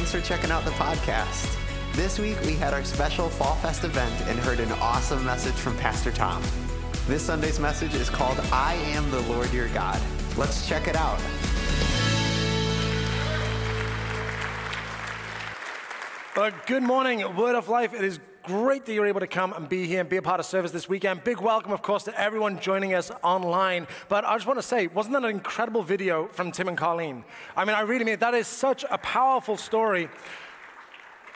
Thanks for checking out the podcast. This week we had our special Fall Fest event and heard an awesome message from Pastor Tom. This Sunday's message is called I Am the Lord Your God. Let's check it out. Good morning, Word of Life. It is great that you're able to come and be here and be a part of service this weekend. Big welcome, of course, to everyone joining us online. But I just want to say, wasn't that an incredible video from Tim and Colleen? I mean, I really mean that is such a powerful story.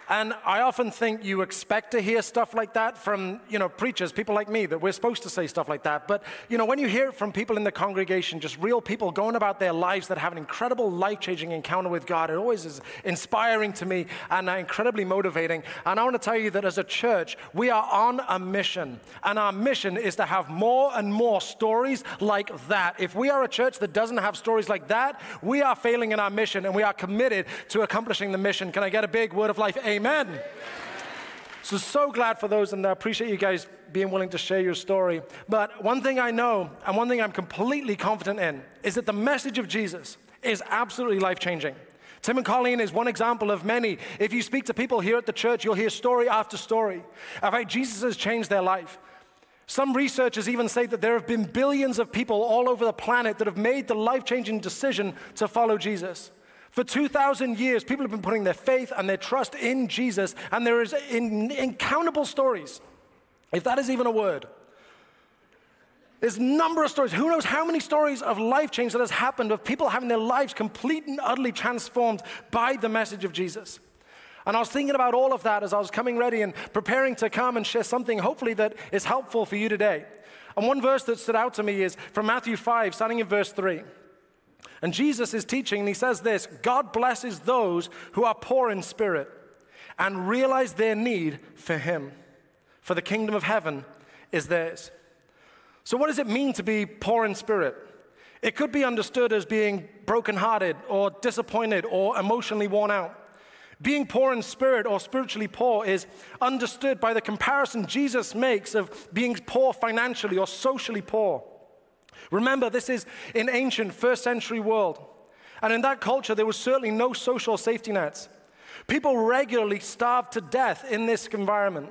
And I often think you expect to hear stuff like that from, you know, preachers, people like me, that we're supposed to say stuff like that. But, you know, when you hear it from people in the congregation, just real people going about their lives that have an incredible life-changing encounter with God, it always is inspiring to me and uh, incredibly motivating. And I want to tell you that as a church, we are on a mission. And our mission is to have more and more stories like that. If we are a church that doesn't have stories like that, we are failing in our mission and we are committed to accomplishing the mission. Can I get a big word of life? Amen. So, so glad for those, and I appreciate you guys being willing to share your story. But one thing I know, and one thing I'm completely confident in, is that the message of Jesus is absolutely life changing. Tim and Colleen is one example of many. If you speak to people here at the church, you'll hear story after story of how Jesus has changed their life. Some researchers even say that there have been billions of people all over the planet that have made the life changing decision to follow Jesus. For 2,000 years, people have been putting their faith and their trust in Jesus, and there is in, incountable stories, if that is even a word. There's a number of stories. Who knows how many stories of life change that has happened of people having their lives complete and utterly transformed by the message of Jesus. And I was thinking about all of that as I was coming ready and preparing to come and share something, hopefully, that is helpful for you today. And one verse that stood out to me is from Matthew 5, starting in verse 3. And Jesus is teaching, and he says this God blesses those who are poor in spirit and realize their need for him, for the kingdom of heaven is theirs. So, what does it mean to be poor in spirit? It could be understood as being brokenhearted or disappointed or emotionally worn out. Being poor in spirit or spiritually poor is understood by the comparison Jesus makes of being poor financially or socially poor. Remember, this is an ancient first century world. And in that culture, there was certainly no social safety nets. People regularly starved to death in this environment.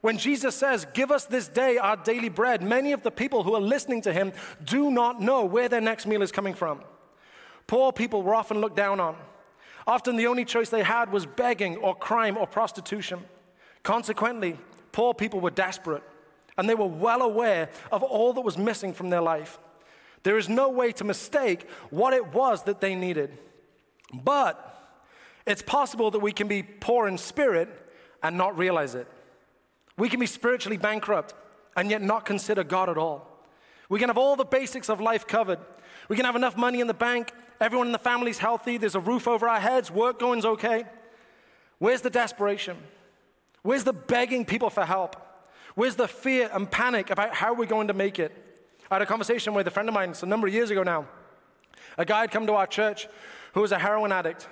When Jesus says, Give us this day our daily bread, many of the people who are listening to him do not know where their next meal is coming from. Poor people were often looked down on. Often the only choice they had was begging or crime or prostitution. Consequently, poor people were desperate and they were well aware of all that was missing from their life. There is no way to mistake what it was that they needed. But it's possible that we can be poor in spirit and not realize it. We can be spiritually bankrupt and yet not consider God at all. We can have all the basics of life covered. We can have enough money in the bank, everyone in the family's healthy, there's a roof over our heads, work going's okay. Where's the desperation? Where's the begging people for help? Where's the fear and panic about how we're going to make it? I had a conversation with a friend of mine a number of years ago now. A guy had come to our church who was a heroin addict,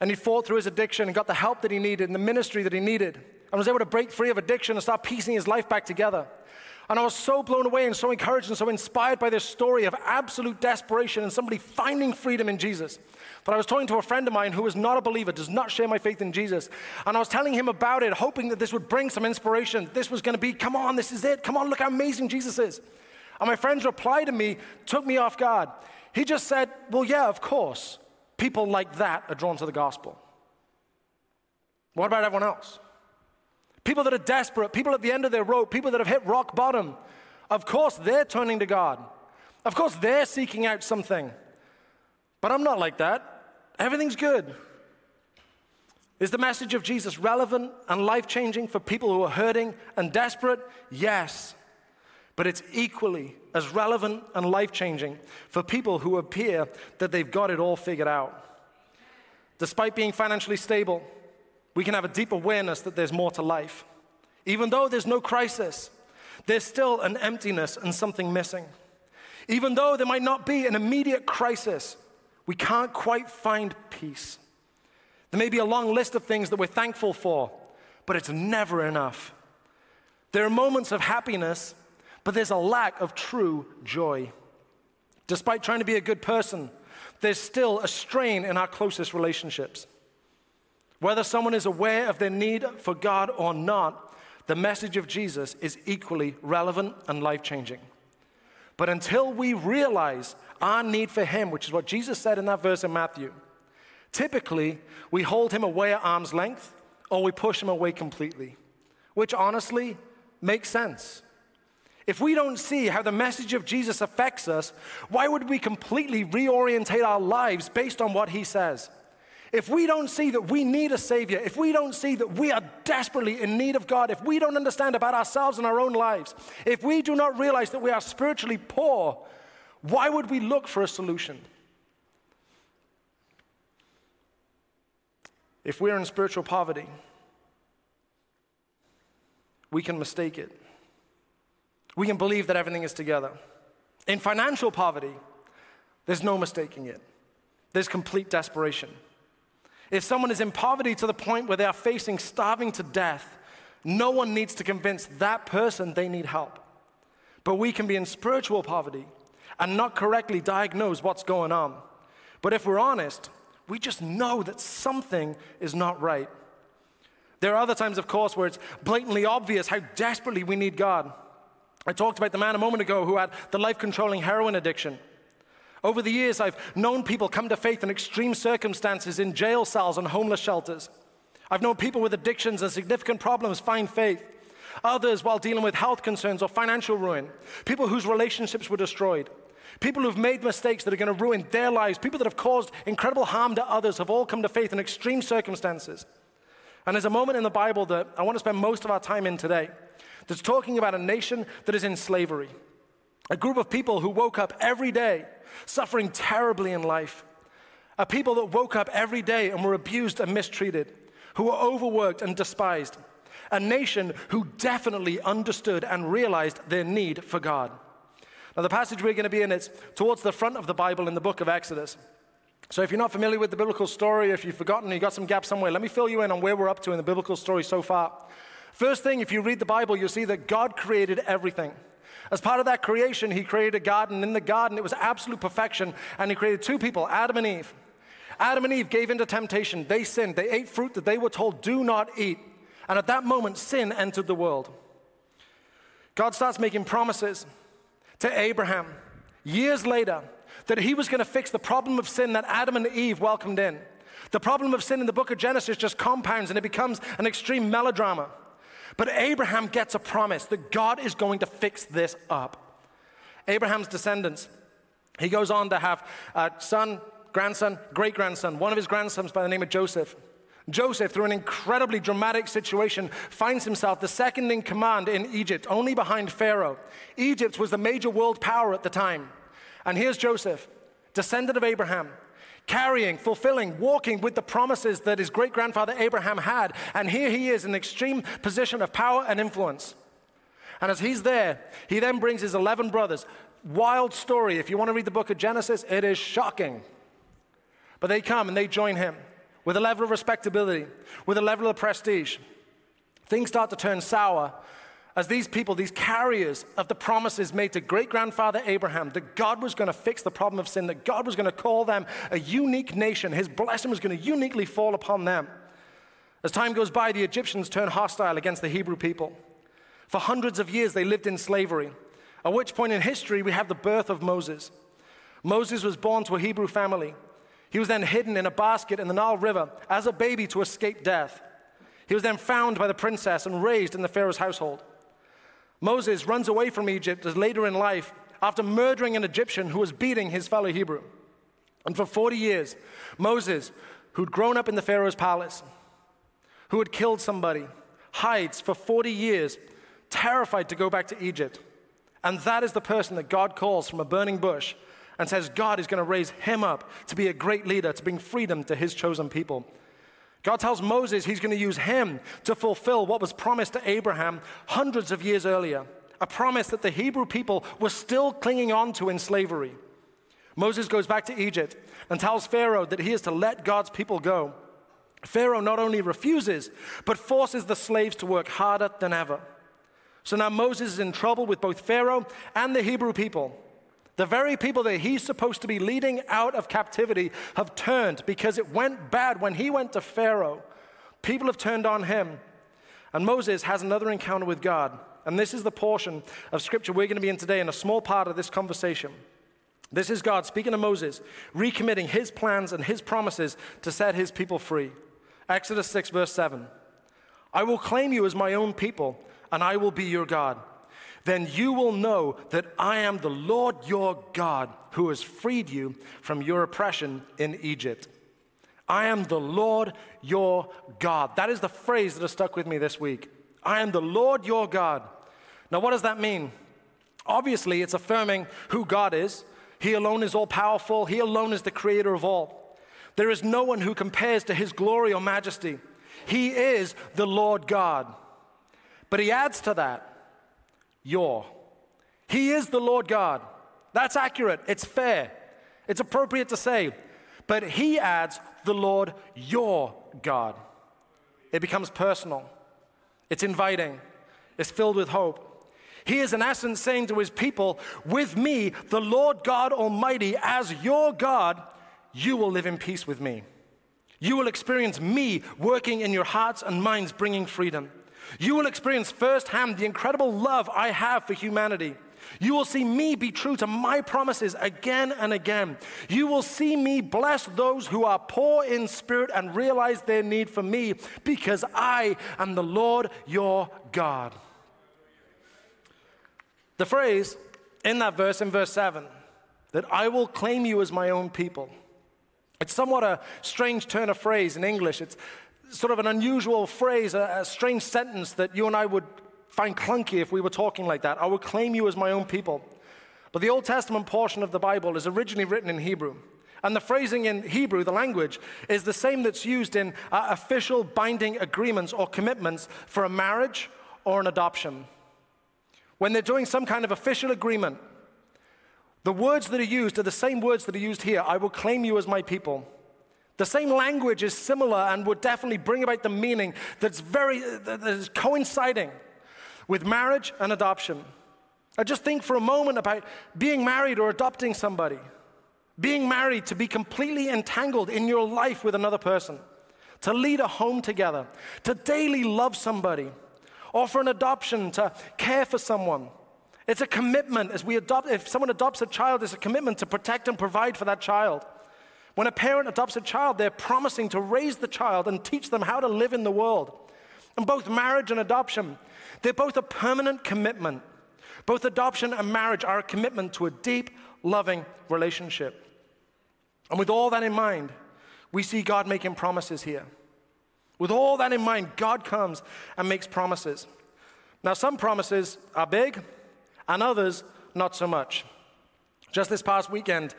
and he fought through his addiction and got the help that he needed and the ministry that he needed, and was able to break free of addiction and start piecing his life back together. And I was so blown away and so encouraged and so inspired by this story of absolute desperation and somebody finding freedom in Jesus. But I was talking to a friend of mine who is not a believer, does not share my faith in Jesus. And I was telling him about it, hoping that this would bring some inspiration. This was going to be, come on, this is it. Come on, look how amazing Jesus is. And my friend's reply to me took me off guard. He just said, well, yeah, of course. People like that are drawn to the gospel. What about everyone else? People that are desperate, people at the end of their rope, people that have hit rock bottom. Of course, they're turning to God. Of course, they're seeking out something. But I'm not like that. Everything's good. Is the message of Jesus relevant and life changing for people who are hurting and desperate? Yes. But it's equally as relevant and life changing for people who appear that they've got it all figured out. Despite being financially stable, we can have a deep awareness that there's more to life. Even though there's no crisis, there's still an emptiness and something missing. Even though there might not be an immediate crisis, we can't quite find peace. There may be a long list of things that we're thankful for, but it's never enough. There are moments of happiness, but there's a lack of true joy. Despite trying to be a good person, there's still a strain in our closest relationships. Whether someone is aware of their need for God or not, the message of Jesus is equally relevant and life changing. But until we realize our need for Him, which is what Jesus said in that verse in Matthew, typically we hold Him away at arm's length or we push Him away completely, which honestly makes sense. If we don't see how the message of Jesus affects us, why would we completely reorientate our lives based on what He says? If we don't see that we need a Savior, if we don't see that we are desperately in need of God, if we don't understand about ourselves and our own lives, if we do not realize that we are spiritually poor, why would we look for a solution? If we're in spiritual poverty, we can mistake it. We can believe that everything is together. In financial poverty, there's no mistaking it, there's complete desperation. If someone is in poverty to the point where they are facing starving to death, no one needs to convince that person they need help. But we can be in spiritual poverty and not correctly diagnose what's going on. But if we're honest, we just know that something is not right. There are other times, of course, where it's blatantly obvious how desperately we need God. I talked about the man a moment ago who had the life controlling heroin addiction. Over the years, I've known people come to faith in extreme circumstances in jail cells and homeless shelters. I've known people with addictions and significant problems find faith. Others, while dealing with health concerns or financial ruin. People whose relationships were destroyed. People who've made mistakes that are going to ruin their lives. People that have caused incredible harm to others have all come to faith in extreme circumstances. And there's a moment in the Bible that I want to spend most of our time in today that's talking about a nation that is in slavery. A group of people who woke up every day suffering terribly in life. A people that woke up every day and were abused and mistreated, who were overworked and despised. A nation who definitely understood and realized their need for God. Now, the passage we're going to be in is towards the front of the Bible in the book of Exodus. So, if you're not familiar with the biblical story, if you've forgotten, you've got some gaps somewhere, let me fill you in on where we're up to in the biblical story so far. First thing, if you read the Bible, you'll see that God created everything. As part of that creation, he created a garden. In the garden, it was absolute perfection. And he created two people, Adam and Eve. Adam and Eve gave into temptation. They sinned. They ate fruit that they were told, do not eat. And at that moment, sin entered the world. God starts making promises to Abraham years later that he was going to fix the problem of sin that Adam and Eve welcomed in. The problem of sin in the book of Genesis just compounds and it becomes an extreme melodrama. But Abraham gets a promise that God is going to fix this up. Abraham's descendants, he goes on to have a son, grandson, great grandson, one of his grandsons by the name of Joseph. Joseph, through an incredibly dramatic situation, finds himself the second in command in Egypt, only behind Pharaoh. Egypt was the major world power at the time. And here's Joseph, descendant of Abraham, carrying, fulfilling, walking with the promises that his great grandfather Abraham had. And here he is in an extreme position of power and influence. And as he's there, he then brings his 11 brothers. Wild story. If you want to read the book of Genesis, it is shocking. But they come and they join him with a level of respectability, with a level of prestige. Things start to turn sour as these people, these carriers of the promises made to great grandfather Abraham, that God was going to fix the problem of sin, that God was going to call them a unique nation, his blessing was going to uniquely fall upon them. As time goes by, the Egyptians turn hostile against the Hebrew people. For hundreds of years, they lived in slavery, at which point in history, we have the birth of Moses. Moses was born to a Hebrew family. He was then hidden in a basket in the Nile River as a baby to escape death. He was then found by the princess and raised in the Pharaoh's household. Moses runs away from Egypt later in life after murdering an Egyptian who was beating his fellow Hebrew. And for 40 years, Moses, who'd grown up in the Pharaoh's palace, who had killed somebody, hides for 40 years, terrified to go back to Egypt. And that is the person that God calls from a burning bush and says God is going to raise him up to be a great leader, to bring freedom to his chosen people. God tells Moses he's going to use him to fulfill what was promised to Abraham hundreds of years earlier, a promise that the Hebrew people were still clinging on to in slavery. Moses goes back to Egypt and tells Pharaoh that he is to let God's people go. Pharaoh not only refuses, but forces the slaves to work harder than ever. So now Moses is in trouble with both Pharaoh and the Hebrew people. The very people that he's supposed to be leading out of captivity have turned because it went bad when he went to Pharaoh People have turned on him. And Moses has another encounter with God. And this is the portion of scripture we're going to be in today in a small part of this conversation. This is God speaking to Moses, recommitting his plans and his promises to set his people free. Exodus 6, verse 7. I will claim you as my own people, and I will be your God. Then you will know that I am the Lord your God who has freed you from your oppression in Egypt. I am the Lord your God. That is the phrase that has stuck with me this week. I am the Lord your God. Now, what does that mean? Obviously, it's affirming who God is. He alone is all powerful, He alone is the creator of all. There is no one who compares to His glory or majesty. He is the Lord God. But He adds to that, your. He is the Lord God. That's accurate, it's fair, it's appropriate to say. But He adds, the Lord your God. It becomes personal, it's inviting, it's filled with hope. He is, in essence, saying to his people, With me, the Lord God Almighty, as your God, you will live in peace with me. You will experience me working in your hearts and minds, bringing freedom. You will experience firsthand the incredible love I have for humanity. You will see me be true to my promises again and again. You will see me bless those who are poor in spirit and realize their need for me because I am the Lord your God. The phrase in that verse, in verse 7, that I will claim you as my own people. It's somewhat a strange turn of phrase in English. It's sort of an unusual phrase, a, a strange sentence that you and I would find clunky if we were talking like that. I would claim you as my own people. But the Old Testament portion of the Bible is originally written in Hebrew. And the phrasing in Hebrew, the language, is the same that's used in uh, official binding agreements or commitments for a marriage or an adoption. When they're doing some kind of official agreement, the words that are used are the same words that are used here I will claim you as my people. The same language is similar and would definitely bring about the meaning that's very, that is coinciding with marriage and adoption. I just think for a moment about being married or adopting somebody. Being married to be completely entangled in your life with another person, to lead a home together, to daily love somebody, or for an adoption to care for someone. It's a commitment as we adopt, if someone adopts a child, it's a commitment to protect and provide for that child. When a parent adopts a child, they're promising to raise the child and teach them how to live in the world. And both marriage and adoption they're both a permanent commitment. Both adoption and marriage are a commitment to a deep, loving relationship. And with all that in mind, we see God making promises here. With all that in mind, God comes and makes promises. Now, some promises are big, and others not so much. Just this past weekend,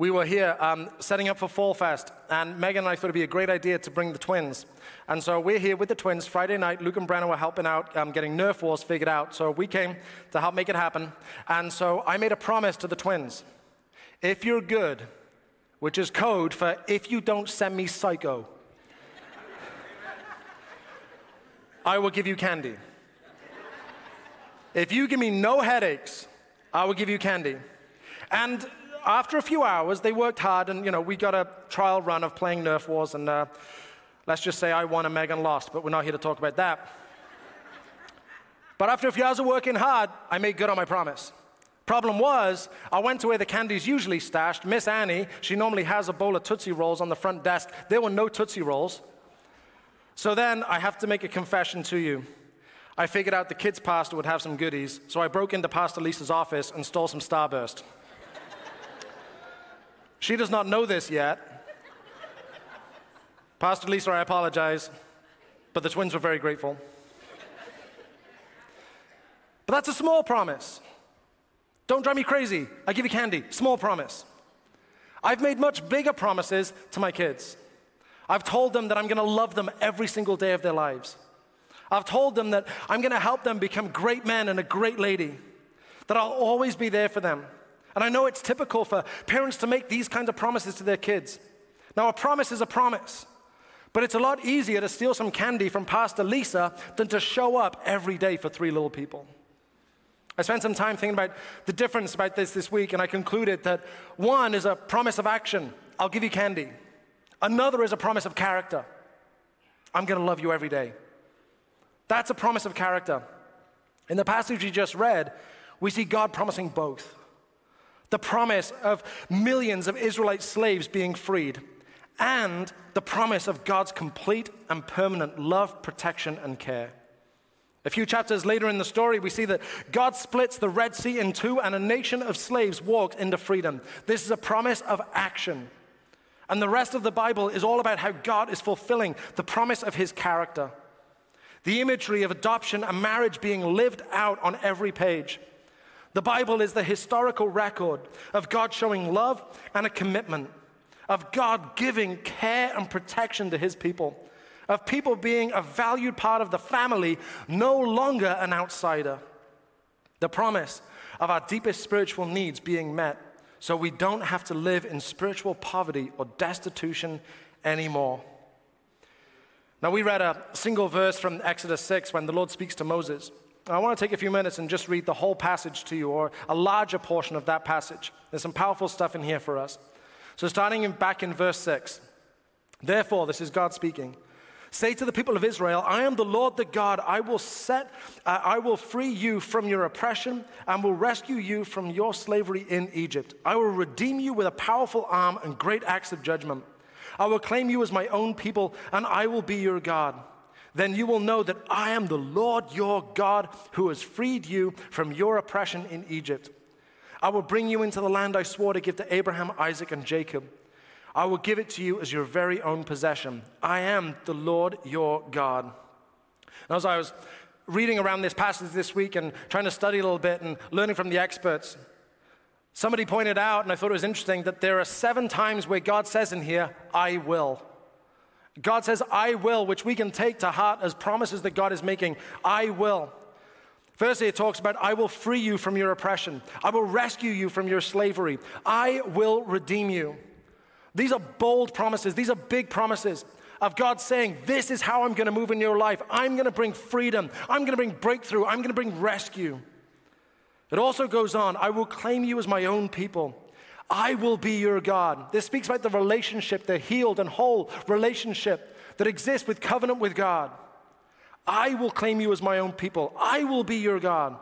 we were here um, setting up for Fall Fest, and Megan and I thought it'd be a great idea to bring the twins. And so we're here with the twins. Friday night, Luke and Brenna were helping out um, getting Nerf wars figured out. So we came to help make it happen. And so I made a promise to the twins if you're good, which is code for if you don't send me psycho, I will give you candy. If you give me no headaches, I will give you candy. And after a few hours, they worked hard, and you know, we got a trial run of playing Nerf Wars, and uh, let's just say I won and Megan lost, but we're not here to talk about that. but after a few hours of working hard, I made good on my promise. Problem was, I went to where the candy's usually stashed. Miss Annie, she normally has a bowl of Tootsie Rolls on the front desk. There were no Tootsie Rolls. So then I have to make a confession to you. I figured out the kids' pastor would have some goodies, so I broke into Pastor Lisa's office and stole some Starburst. She does not know this yet. Pastor Lisa, I apologize, but the twins were very grateful. But that's a small promise. Don't drive me crazy. I give you candy. Small promise. I've made much bigger promises to my kids. I've told them that I'm going to love them every single day of their lives. I've told them that I'm going to help them become great men and a great lady, that I'll always be there for them. And I know it's typical for parents to make these kinds of promises to their kids. Now, a promise is a promise, but it's a lot easier to steal some candy from Pastor Lisa than to show up every day for three little people. I spent some time thinking about the difference about this this week, and I concluded that one is a promise of action I'll give you candy, another is a promise of character. I'm to love you every day. That's a promise of character. In the passage we just read, we see God promising both the promise of millions of Israelite slaves being freed, and the promise of God's complete and permanent love, protection, and care. A few chapters later in the story, we see that God splits the Red Sea in two and a nation of slaves walked into freedom. This is a promise of action. And the rest of the Bible is all about how God is fulfilling the promise of his character. The imagery of adoption and marriage being lived out on every page. The Bible is the historical record of God showing love and a commitment, of God giving care and protection to his people, of people being a valued part of the family, no longer an outsider. The promise of our deepest spiritual needs being met so we don't have to live in spiritual poverty or destitution anymore. Now, we read a single verse from Exodus 6 when the Lord speaks to Moses. I want to take a few minutes and just read the whole passage to you, or a larger portion of that passage. There's some powerful stuff in here for us. So, starting in, back in verse 6, therefore, this is God speaking. Say to the people of Israel, I am the Lord the God. I will set, uh, I will free you from your oppression and will rescue you from your slavery in Egypt. I will redeem you with a powerful arm and great acts of judgment. I will claim you as my own people and I will be your God. Then you will know that I am the Lord your God who has freed you from your oppression in Egypt. I will bring you into the land I swore to give to Abraham, Isaac, and Jacob. I will give it to you as your very own possession. I am the Lord your God. And as I was reading around this passage this week and trying to study a little bit and learning from the experts, somebody pointed out, and I thought it was interesting, that there are seven times where God says in here, I will. God says, I will, which we can take to heart as promises that God is making. I will. Firstly, it talks about, I will free you from your oppression. I will rescue you from your slavery. I will redeem you. These are bold promises, these are big promises of God saying, This is how I'm going to move in your life. I'm going to bring freedom, I'm going to bring breakthrough, I'm going to bring rescue. It also goes on, I will claim you as my own people. I will be your God. This speaks about the relationship, the healed and whole relationship that exists with covenant with God. I will claim you as my own people. I will be your God.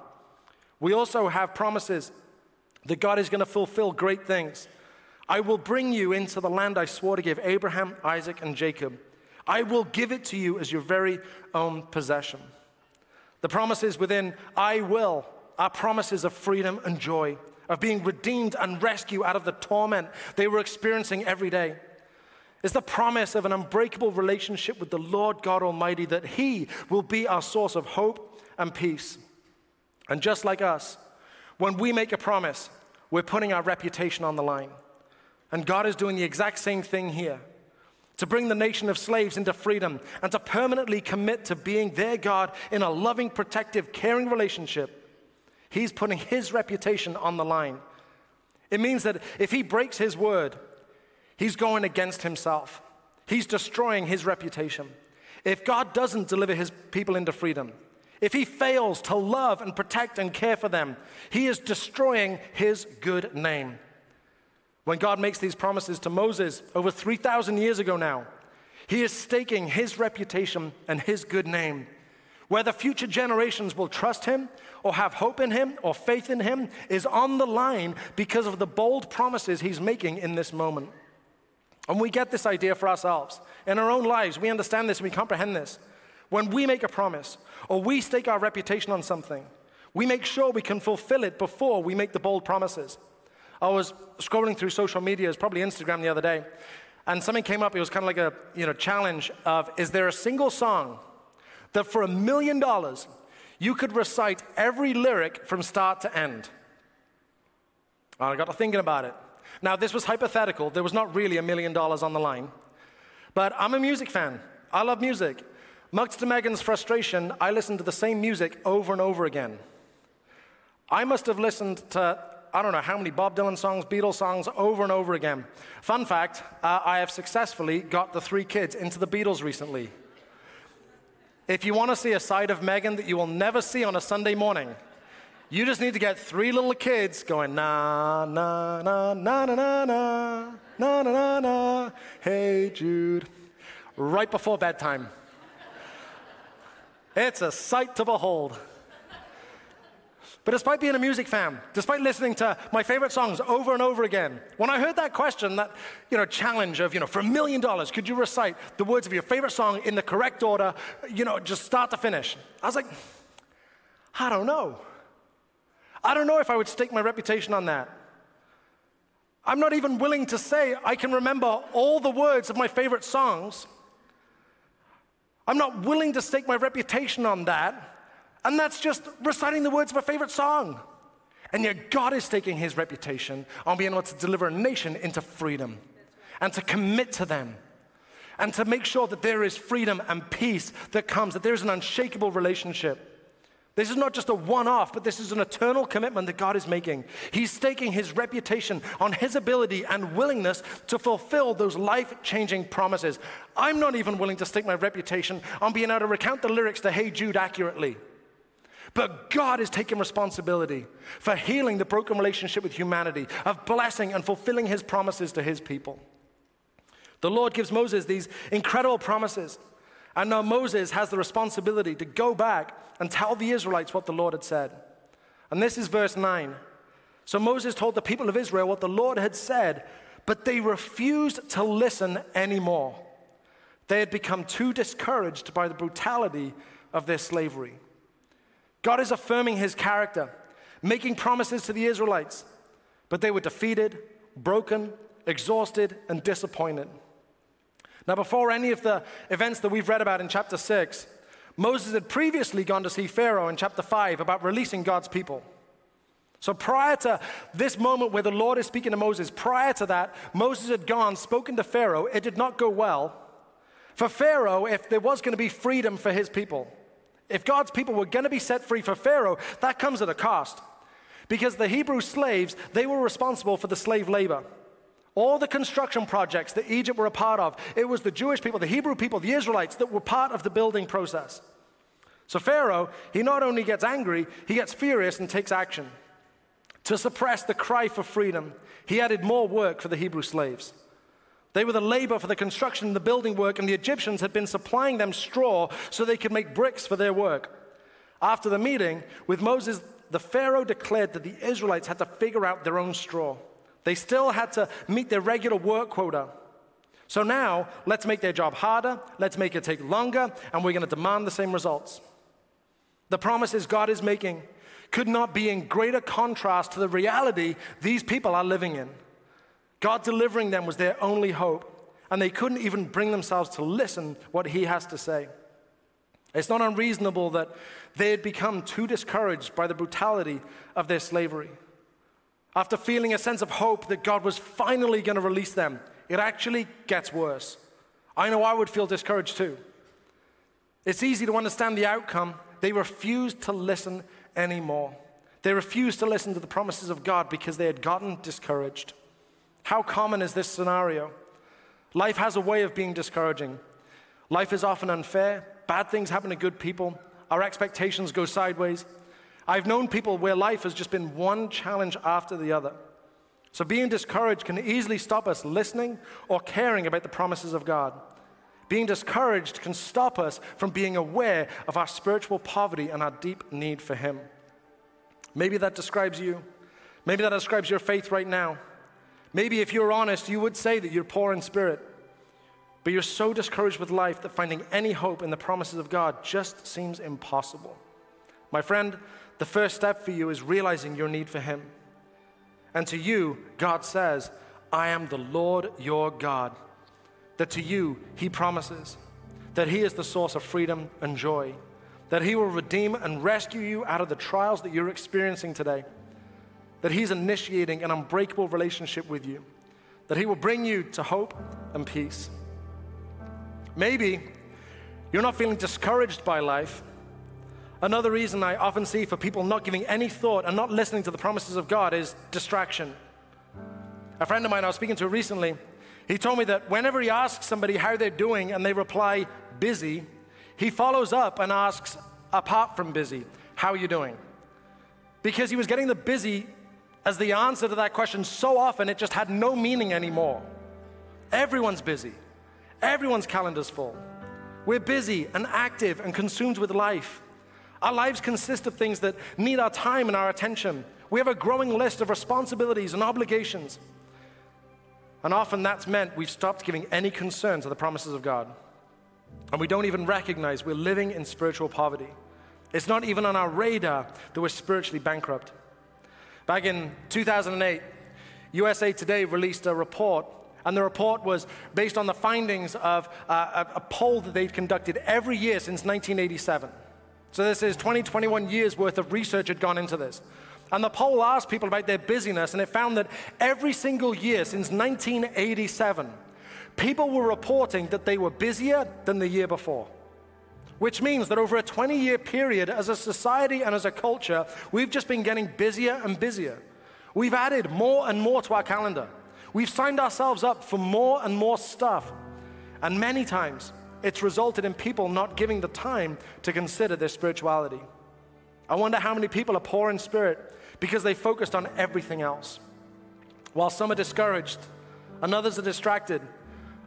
We also have promises that God is going to fulfill great things. I will bring you into the land I swore to give Abraham, Isaac, and Jacob. I will give it to you as your very own possession. The promises within I will are promises of freedom and joy, of being redeemed and rescued out of the torment they were experiencing every day. It's the promise of an unbreakable relationship with the Lord God Almighty that He will be our source of hope and peace. And just like us, when we make a promise, we're putting our reputation on the line. And God is doing the exact same thing here to bring the nation of slaves into freedom and to permanently commit to being their God in a loving, protective, caring relationship. He's putting his reputation on the line. It means that if he breaks his word, he's going against himself. He's destroying his reputation. If God doesn't deliver his people into freedom, if he fails to love and protect and care for them, he is destroying his good name. When God makes these promises to Moses over 3,000 years ago now, he is staking his reputation and his good name. Whether future generations will trust him or have hope in him or faith in him is on the line because of the bold promises he's making in this moment. And we get this idea for ourselves. In our own lives, we understand this and we comprehend this. When we make a promise or we stake our reputation on something, we make sure we can fulfill it before we make the bold promises. I was scrolling through social media, it was probably Instagram the other day, and something came up. It was kind of like a you know, challenge of is there a single song that for a million dollars you could recite every lyric from start to end? I got to thinking about it. Now, this was hypothetical. There was not really a million dollars on the line. But I'm a music fan. I love music. Much to Megan's frustration, I listened to the same music over and over again. I must have listened to I don't know how many Bob Dylan songs, Beatles songs over and over again. Fun fact uh, I have successfully got the three kids into the Beatles recently. If you want to see a side of Megan that you will never see on a Sunday morning, you just need to get three little kids going na na na na na na na na na na na hey Jude right before bedtime. It's a sight to behold. But despite being a music fan, despite listening to my favorite songs over and over again, when I heard that question, that you know, challenge of, you know, for a million dollars, could you recite the words of your favorite song in the correct order, you know, just start to finish? I was like, I don't know. I don't know if I would stake my reputation on that. I'm not even willing to say I can remember all the words of my favorite songs. I'm not willing to stake my reputation on that. And that's just reciting the words of a favorite song. And yet, God is staking his reputation on being able to deliver a nation into freedom and to commit to them and to make sure that there is freedom and peace that comes, that there's an unshakable relationship. This is not just a one off, but this is an eternal commitment that God is making. He's staking his reputation on his ability and willingness to fulfill those life changing promises. I'm not even willing to stake my reputation on being able to recount the lyrics to Hey Jude accurately. But God is taking responsibility for healing the broken relationship with humanity, of blessing and fulfilling his promises to his people. The Lord gives Moses these incredible promises. And now Moses has the responsibility to go back and tell the Israelites what the Lord had said. And this is verse 9. So Moses told the people of Israel what the Lord had said, but they refused to listen anymore. They had become too discouraged by the brutality of their slavery. God is affirming his character, making promises to the Israelites, but they were defeated, broken, exhausted, and disappointed. Now, before any of the events that we've read about in chapter 6, Moses had previously gone to see Pharaoh in chapter 5 about releasing God's people. So, prior to this moment where the Lord is speaking to Moses, prior to that, Moses had gone, spoken to Pharaoh. It did not go well. For Pharaoh, if there was going to be freedom for his people, if God's people were going to be set free for Pharaoh, that comes at a cost. Because the Hebrew slaves, they were responsible for the slave labor. All the construction projects that Egypt were a part of, it was the Jewish people, the Hebrew people, the Israelites that were part of the building process. So Pharaoh, he not only gets angry, he gets furious and takes action. To suppress the cry for freedom, he added more work for the Hebrew slaves. They were the labor for the construction and the building work, and the Egyptians had been supplying them straw so they could make bricks for their work. After the meeting with Moses, the Pharaoh declared that the Israelites had to figure out their own straw. They still had to meet their regular work quota. So now, let's make their job harder, let's make it take longer, and we're going to demand the same results. The promises God is making could not be in greater contrast to the reality these people are living in. God delivering them was their only hope, and they couldn't even bring themselves to listen what He has to say. It's not unreasonable that they had become too discouraged by the brutality of their slavery. After feeling a sense of hope that God was finally going to release them, it actually gets worse. I know I would feel discouraged too. It's easy to understand the outcome. They refused to listen anymore. They refused to listen to the promises of God because they had gotten discouraged. How common is this scenario? Life has a way of being discouraging. Life is often unfair. Bad things happen to good people. Our expectations go sideways. I've known people where life has just been one challenge after the other. So being discouraged can easily stop us listening or caring about the promises of God. Being discouraged can stop us from being aware of our spiritual poverty and our deep need for Him. Maybe that describes you. Maybe that describes your faith right now. Maybe if you're honest, you would say that you're poor in spirit, but you're so discouraged with life that finding any hope in the promises of God just seems impossible. My friend, the first step for you is realizing your need for Him. And to you, God says, I am the Lord your God. That to you, He promises that He is the source of freedom and joy, that He will redeem and rescue you out of the trials that you're experiencing today that He's initiating an unbreakable relationship with you, that He will bring you to hope and peace. Maybe you're not feeling discouraged by life. Another reason I often see for people not giving any thought and not listening to the promises of God is distraction. A friend of mine I was speaking to recently, he told me that whenever he asks somebody how they're doing and they reply busy, he follows up and asks, apart from busy, how are you doing? Because he was getting the busy as the answer to that question so often it just had no meaning anymore. Everyone's busy, everyone's calendar's full. We're busy and active and consumed with life. Our lives consist of things that need our time and our attention. We have a growing list of responsibilities and obligations. And often that's meant we've stopped giving any concern to the promises of God. And we don't even recognize we're living in spiritual poverty. It's not even on our radar that we're spiritually bankrupt. Back in 2008, USA Today released a report, and the report was based on the findings of uh, a, a poll that they'd conducted every year since 1987. So this is 20, 21 years worth of research had gone into this. And the poll asked people about their busyness, and it found that every single year since 1987, people were reporting that they were busier than the year before. Which means that over a 20 year period, as a society and as a culture, we've just been getting busier and busier. We've added more and more to our calendar. We've signed ourselves up for more and more stuff. And many times, it's resulted in people not giving the time to consider their spirituality. I wonder how many people are poor in spirit because they focused on everything else. While some are discouraged, and others are distracted,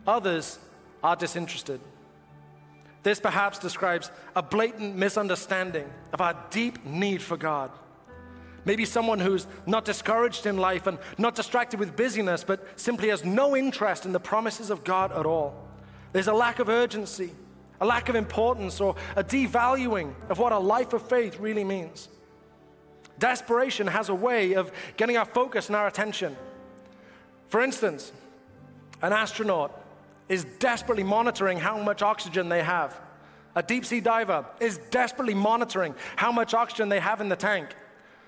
others are disinterested. This perhaps describes a blatant misunderstanding of our deep need for God. Maybe someone who's not discouraged in life and not distracted with busyness, but simply has no interest in the promises of God at all. There's a lack of urgency, a lack of importance, or a devaluing of what a life of faith really means. Desperation has a way of getting our focus and our attention. For instance, an astronaut is desperately monitoring how much oxygen they have. A deep sea diver is desperately monitoring how much oxygen they have in the tank.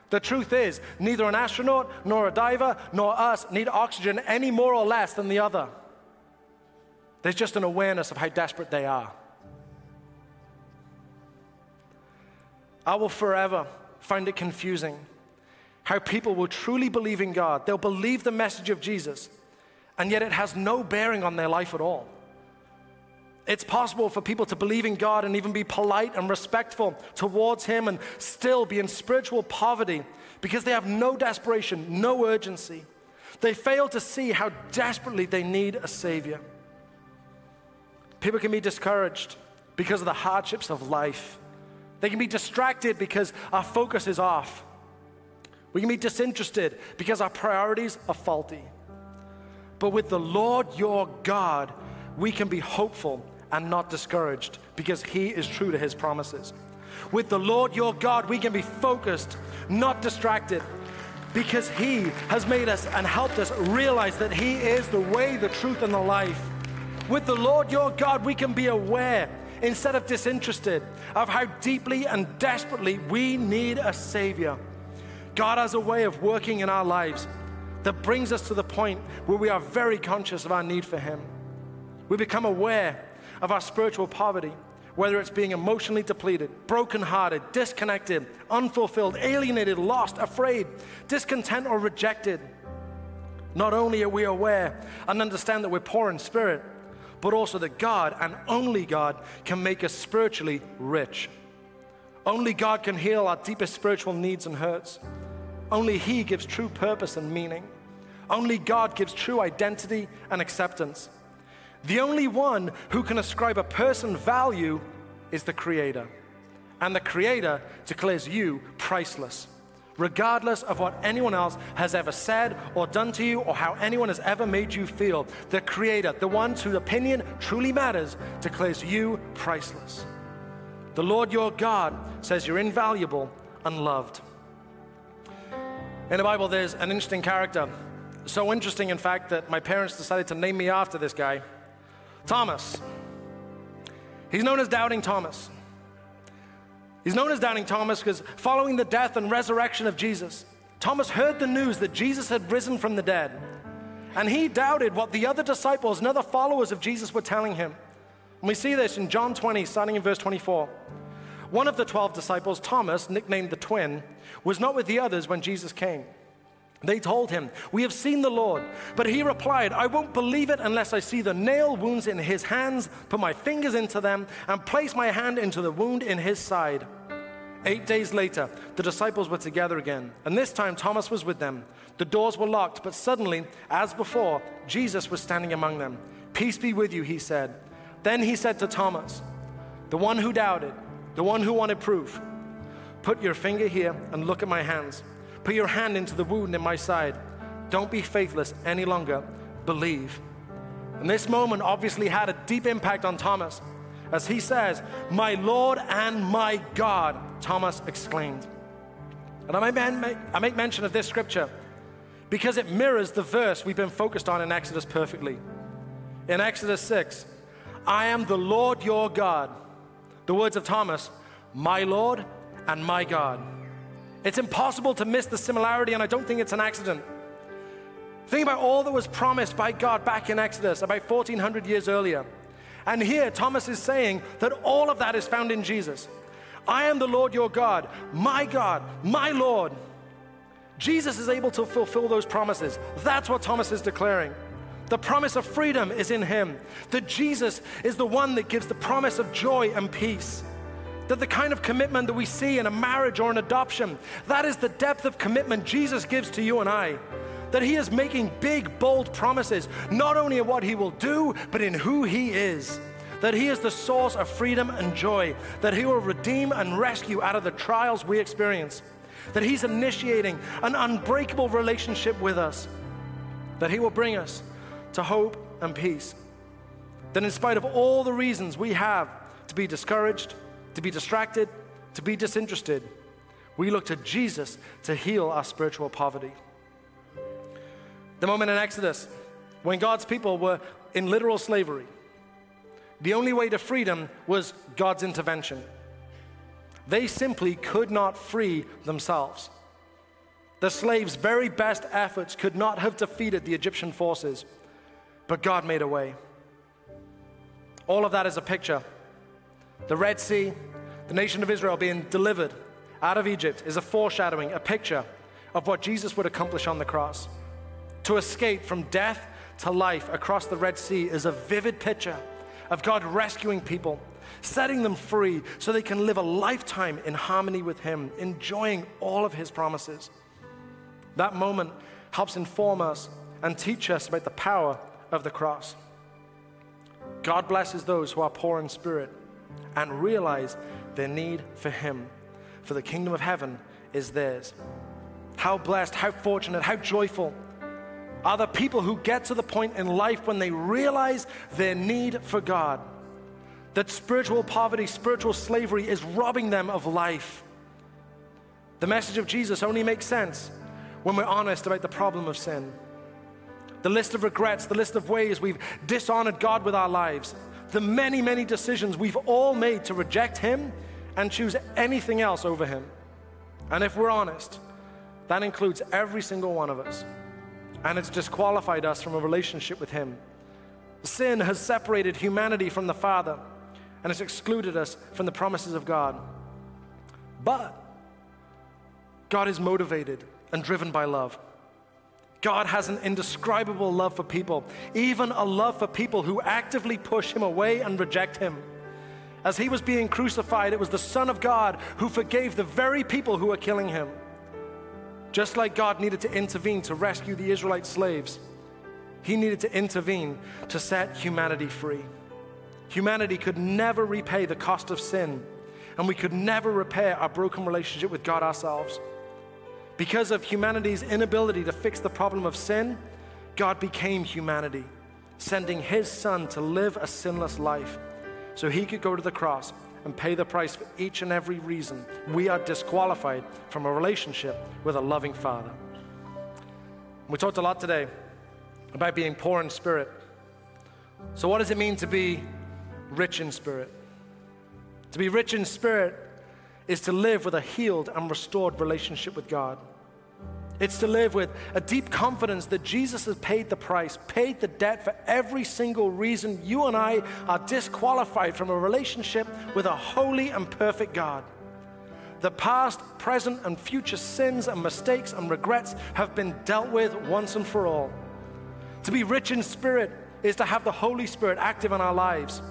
The truth is, neither an astronaut, nor a diver, nor us need oxygen any more or less than the other. There's just an awareness of how desperate they are. I will forever find it confusing how people will truly believe in God. They'll believe the message of Jesus, and yet it has no bearing on their life at all. It's possible for people to believe in God and even be polite and respectful towards Him and still be in spiritual poverty because they have no desperation, no urgency. They fail to see how desperately they need a Savior. People can be discouraged because of the hardships of life. They can be distracted because our focus is off. We can be disinterested because our priorities are faulty. But with the Lord your God, we can be hopeful and not discouraged because He is true to His promises. With the Lord your God, we can be focused, not distracted, because He has made us and helped us realize that He is the way, the truth, and the life. With the Lord your God, we can be aware instead of disinterested of how deeply and desperately we need a Savior. God has a way of working in our lives that brings us to the point where we are very conscious of our need for Him. We become aware of our spiritual poverty, whether it's being emotionally depleted, brokenhearted, disconnected, unfulfilled, alienated, lost, afraid, discontent, or rejected. Not only are we aware and understand that we're poor in spirit, but also that God and only God can make us spiritually rich. Only God can heal our deepest spiritual needs and hurts. Only He gives true purpose and meaning. Only God gives true identity and acceptance. The only one who can ascribe a person value is the Creator. And the Creator declares you priceless regardless of what anyone else has ever said or done to you or how anyone has ever made you feel. The Creator, the one whose opinion truly matters, declares you priceless. The Lord your God says you're invaluable and loved. In the Bible, there's an interesting character. So interesting, in fact, that my parents decided to name me after this guy Thomas. He's known as Doubting Thomas. He's known as Doubting Thomas because following the death and resurrection of Jesus, Thomas heard the news that Jesus had risen from the dead. And he doubted what the other disciples and other followers of Jesus were telling him. And we see this in John 20, starting in verse 24. One of the 12 disciples, Thomas, nicknamed the twin, was not with the others when Jesus came. They told him, We have seen the Lord. But he replied, I won't believe it unless I see the nail wounds in his hands, put my fingers into them, and place my hand into the wound in his side. Eight days later, the disciples were together again, and this time Thomas was with them. The doors were locked, but suddenly, as before, Jesus was standing among them. Peace be with you, he said. Then he said to Thomas, the one who doubted, the one who wanted proof, put your finger here and look at my hands. Put your hand into the wound in my side. Don't be faithless any longer. Believe. And this moment obviously had a deep impact on Thomas. As he says, My Lord and my God, Thomas exclaimed. And I make, mention of this scripture because it mirrors the verse we've been focused on in Exodus perfectly. In Exodus 6, I am the Lord your God. The words of Thomas, my Lord and my God. It's impossible to miss the similarity, and I don't think it's an accident. Think about all that was promised by God back in Exodus about 1400 years earlier. And here, Thomas is saying that all of that is found in Jesus. I am the Lord your God, my God, my Lord. Jesus is able to fulfill those promises. That's what Thomas is declaring. The promise of freedom is in him. That Jesus is the one that gives the promise of joy and peace. That the kind of commitment that we see in a marriage or an adoption, that is the depth of commitment Jesus gives to you and I. That he is making big, bold promises, not only in what he will do, but in who he is. That he is the source of freedom and joy. That he will redeem and rescue out of the trials we experience. That he's initiating an unbreakable relationship with us. That he will bring us to hope and peace. That in spite of all the reasons we have to be discouraged, to be distracted, to be disinterested, we look to Jesus to heal our spiritual poverty. The moment in Exodus when God's people were in literal slavery, the only way to freedom was God's intervention. They simply could not free themselves. The slaves' very best efforts could not have defeated the Egyptian forces, but God made a way. All of that is a picture. The Red Sea, the nation of Israel being delivered out of Egypt, is a foreshadowing, a picture of what Jesus would accomplish on the cross. To escape from death to life across the Red Sea is a vivid picture of God rescuing people, setting them free so they can live a lifetime in harmony with Him, enjoying all of His promises. That moment helps inform us and teach us about the power of the cross. God blesses those who are poor in spirit and realize their need for Him, for the kingdom of heaven is theirs. How blessed, how fortunate, how joyful are the people who get to the point in life when they realize their need for God. That spiritual poverty, spiritual slavery is robbing them of life. The message of Jesus only makes sense when we're honest about the problem of sin. The list of regrets, the list of ways we've dishonored God with our lives, the many, many decisions we've all made to reject Him and choose anything else over Him. And if we're honest, that includes every single one of us and it's disqualified us from a relationship with Him. Sin has separated humanity from the Father and has excluded us from the promises of God. But God is motivated and driven by love. God has an indescribable love for people, even a love for people who actively push Him away and reject Him. As He was being crucified, it was the Son of God who forgave the very people who were killing Him. Just like God needed to intervene to rescue the Israelite slaves, He needed to intervene to set humanity free. Humanity could never repay the cost of sin, and we could never repair our broken relationship with God ourselves. Because of humanity's inability to fix the problem of sin, God became humanity, sending His Son to live a sinless life so He could go to the cross and pay the price for each and every reason we are disqualified from a relationship with a loving Father. We talked a lot today about being poor in spirit. So, what does it mean to be rich in spirit? To be rich in spirit is to live with a healed and restored relationship with God. It's to live with a deep confidence that Jesus has paid the price, paid the debt for every single reason you and I are disqualified from a relationship with a holy and perfect God. The past, present, and future sins and mistakes and regrets have been dealt with once and for all. To be rich in spirit is to have the Holy Spirit active in our lives,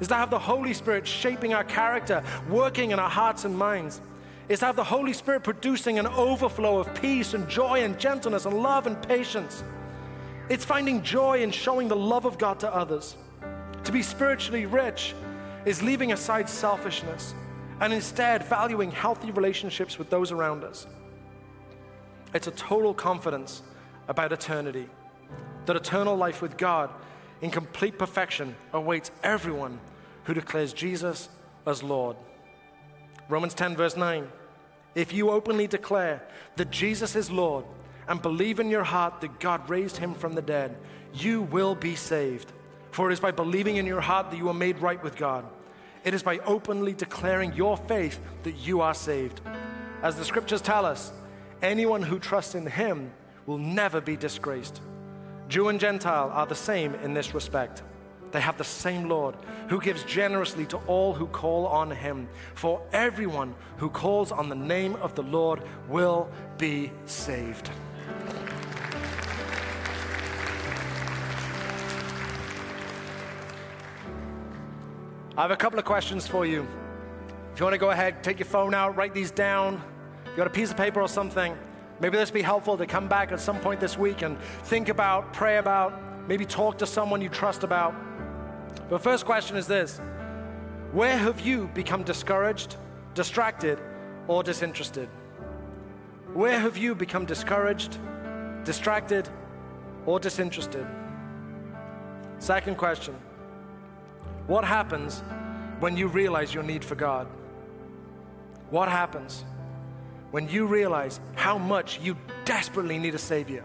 is to have the Holy Spirit shaping our character, working in our hearts and minds is to have the Holy Spirit producing an overflow of peace and joy and gentleness and love and patience. It's finding joy in showing the love of God to others. To be spiritually rich is leaving aside selfishness and instead valuing healthy relationships with those around us. It's a total confidence about eternity, that eternal life with God in complete perfection awaits everyone who declares Jesus as Lord. Romans 10, verse 9. If you openly declare that Jesus is Lord and believe in your heart that God raised him from the dead, you will be saved. For it is by believing in your heart that you are made right with God. It is by openly declaring your faith that you are saved. As the scriptures tell us, anyone who trusts in him will never be disgraced. Jew and Gentile are the same in this respect. They have the same Lord who gives generously to all who call on him. For everyone who calls on the name of the Lord will be saved. I have a couple of questions for you. If you want to go ahead, take your phone out, write these down. You got a piece of paper or something. Maybe this be helpful to come back at some point this week and think about, pray about, maybe talk to someone you trust about. But first question is this Where have you become discouraged, distracted, or disinterested? Where have you become discouraged, distracted, or disinterested? Second question what happens when you realize your need for God? What happens when you realize how much you desperately need a Savior?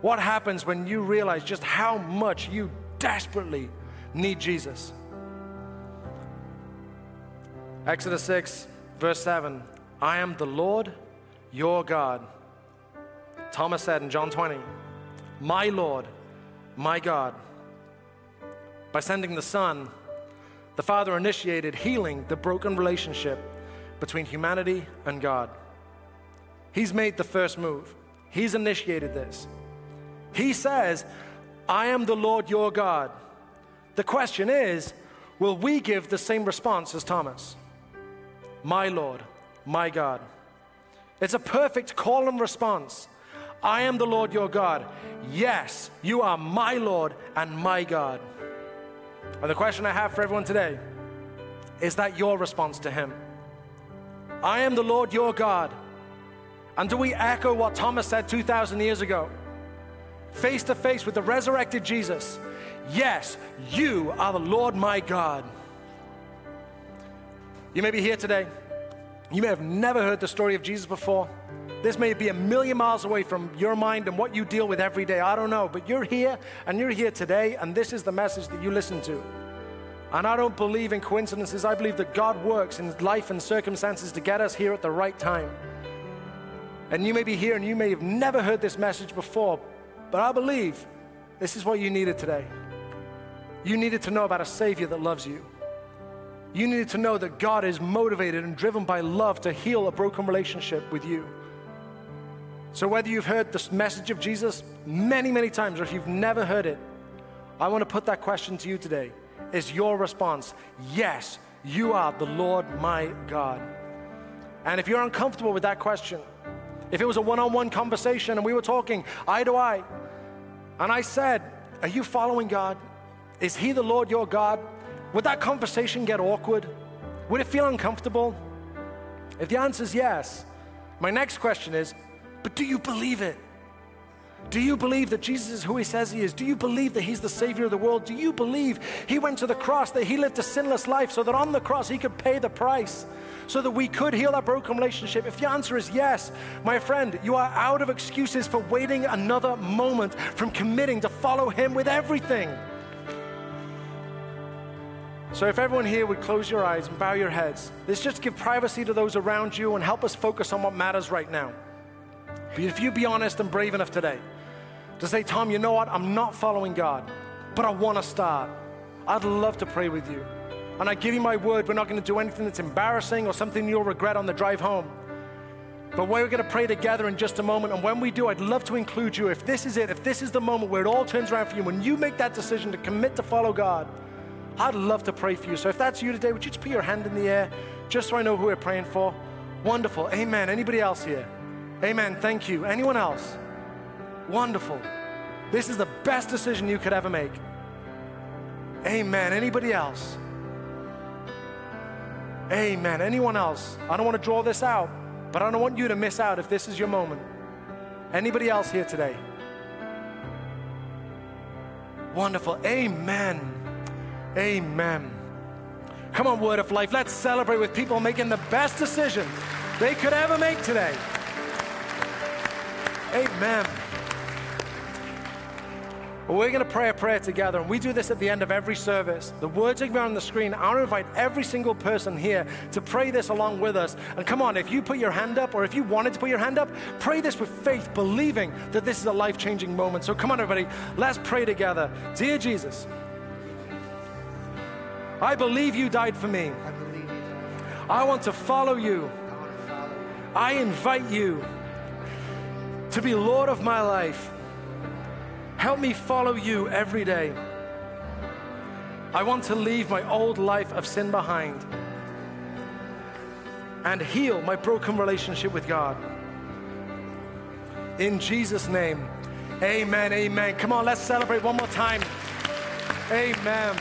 What happens when you realize just how much you desperately need Jesus? Exodus 6, verse 7 I am the Lord your God. Thomas said in John 20, My Lord, my God. By sending the Son, the Father initiated healing the broken relationship between humanity and God. He's made the first move, He's initiated this. He says, I am the Lord your God. The question is, will we give the same response as Thomas? My Lord, my God. It's a perfect call and response. I am the Lord your God. Yes, you are my Lord and my God. And the question I have for everyone today is that your response to Him? I am the Lord your God. And do we echo what Thomas said 2,000 years ago? Face to face with the resurrected Jesus. Yes, you are the Lord my God. You may be here today. You may have never heard the story of Jesus before. This may be a million miles away from your mind and what you deal with every day. I don't know. But you're here and you're here today, and this is the message that you listen to. And I don't believe in coincidences. I believe that God works in life and circumstances to get us here at the right time. And you may be here and you may have never heard this message before, but I believe this is what you needed today. You needed to know about a Savior that loves you. You needed to know that God is motivated and driven by love to heal a broken relationship with you. So, whether you've heard this message of Jesus many, many times, or if you've never heard it, I want to put that question to you today. Is your response, Yes, you are the Lord my God? And if you're uncomfortable with that question, if it was a one on one conversation and we were talking eye to eye, and I said, Are you following God? Is He the Lord your God? Would that conversation get awkward? Would it feel uncomfortable? If the answer is yes, my next question is but do you believe it? Do you believe that Jesus is who he says he is? Do you believe that he's the Savior of the world? Do you believe he went to the cross, that he lived a sinless life so that on the cross he could pay the price? So that we could heal our broken relationship? If the answer is yes, my friend, you are out of excuses for waiting another moment from committing to follow him with everything. So, if everyone here would close your eyes and bow your heads, let's just give privacy to those around you and help us focus on what matters right now. But if you be honest and brave enough today to say, Tom, you know what? I'm not following God, but I want to start. I'd love to pray with you. And I give you my word, we're not going to do anything that's embarrassing or something you'll regret on the drive home. But we're going to pray together in just a moment. And when we do, I'd love to include you. If this is it, if this is the moment where it all turns around for you, when you make that decision to commit to follow God, I'd love to pray for you. So if that's you today, would you just put your hand in the air just so I know who we're praying for? Wonderful. Amen. Anybody else here? Amen. Thank you. Anyone else? Wonderful. This is the best decision you could ever make. Amen. Anybody else? Amen. Anyone else? I don't want to draw this out, but I don't want you to miss out if this is your moment. Anybody else here today? Wonderful. Amen. Amen. Come on, Word of Life. Let's celebrate with people making the best decision they could ever make today. Amen. Well, we're going to pray a prayer together, and we do this at the end of every service. The words are going to be on the screen. I want to invite every single person here to pray this along with us. And come on, if you put your hand up, or if you wanted to put your hand up, pray this with faith, believing that this is a life changing moment. So come on, everybody, let's pray together. Dear Jesus, I believe you died for me. I believe. I want to follow you. I want to follow you. I invite you to be Lord of my life. Help me follow you every day. I want to leave my old life of sin behind and heal my broken relationship with God. In Jesus' name, amen, amen. Come on, let's celebrate one more time. Amen.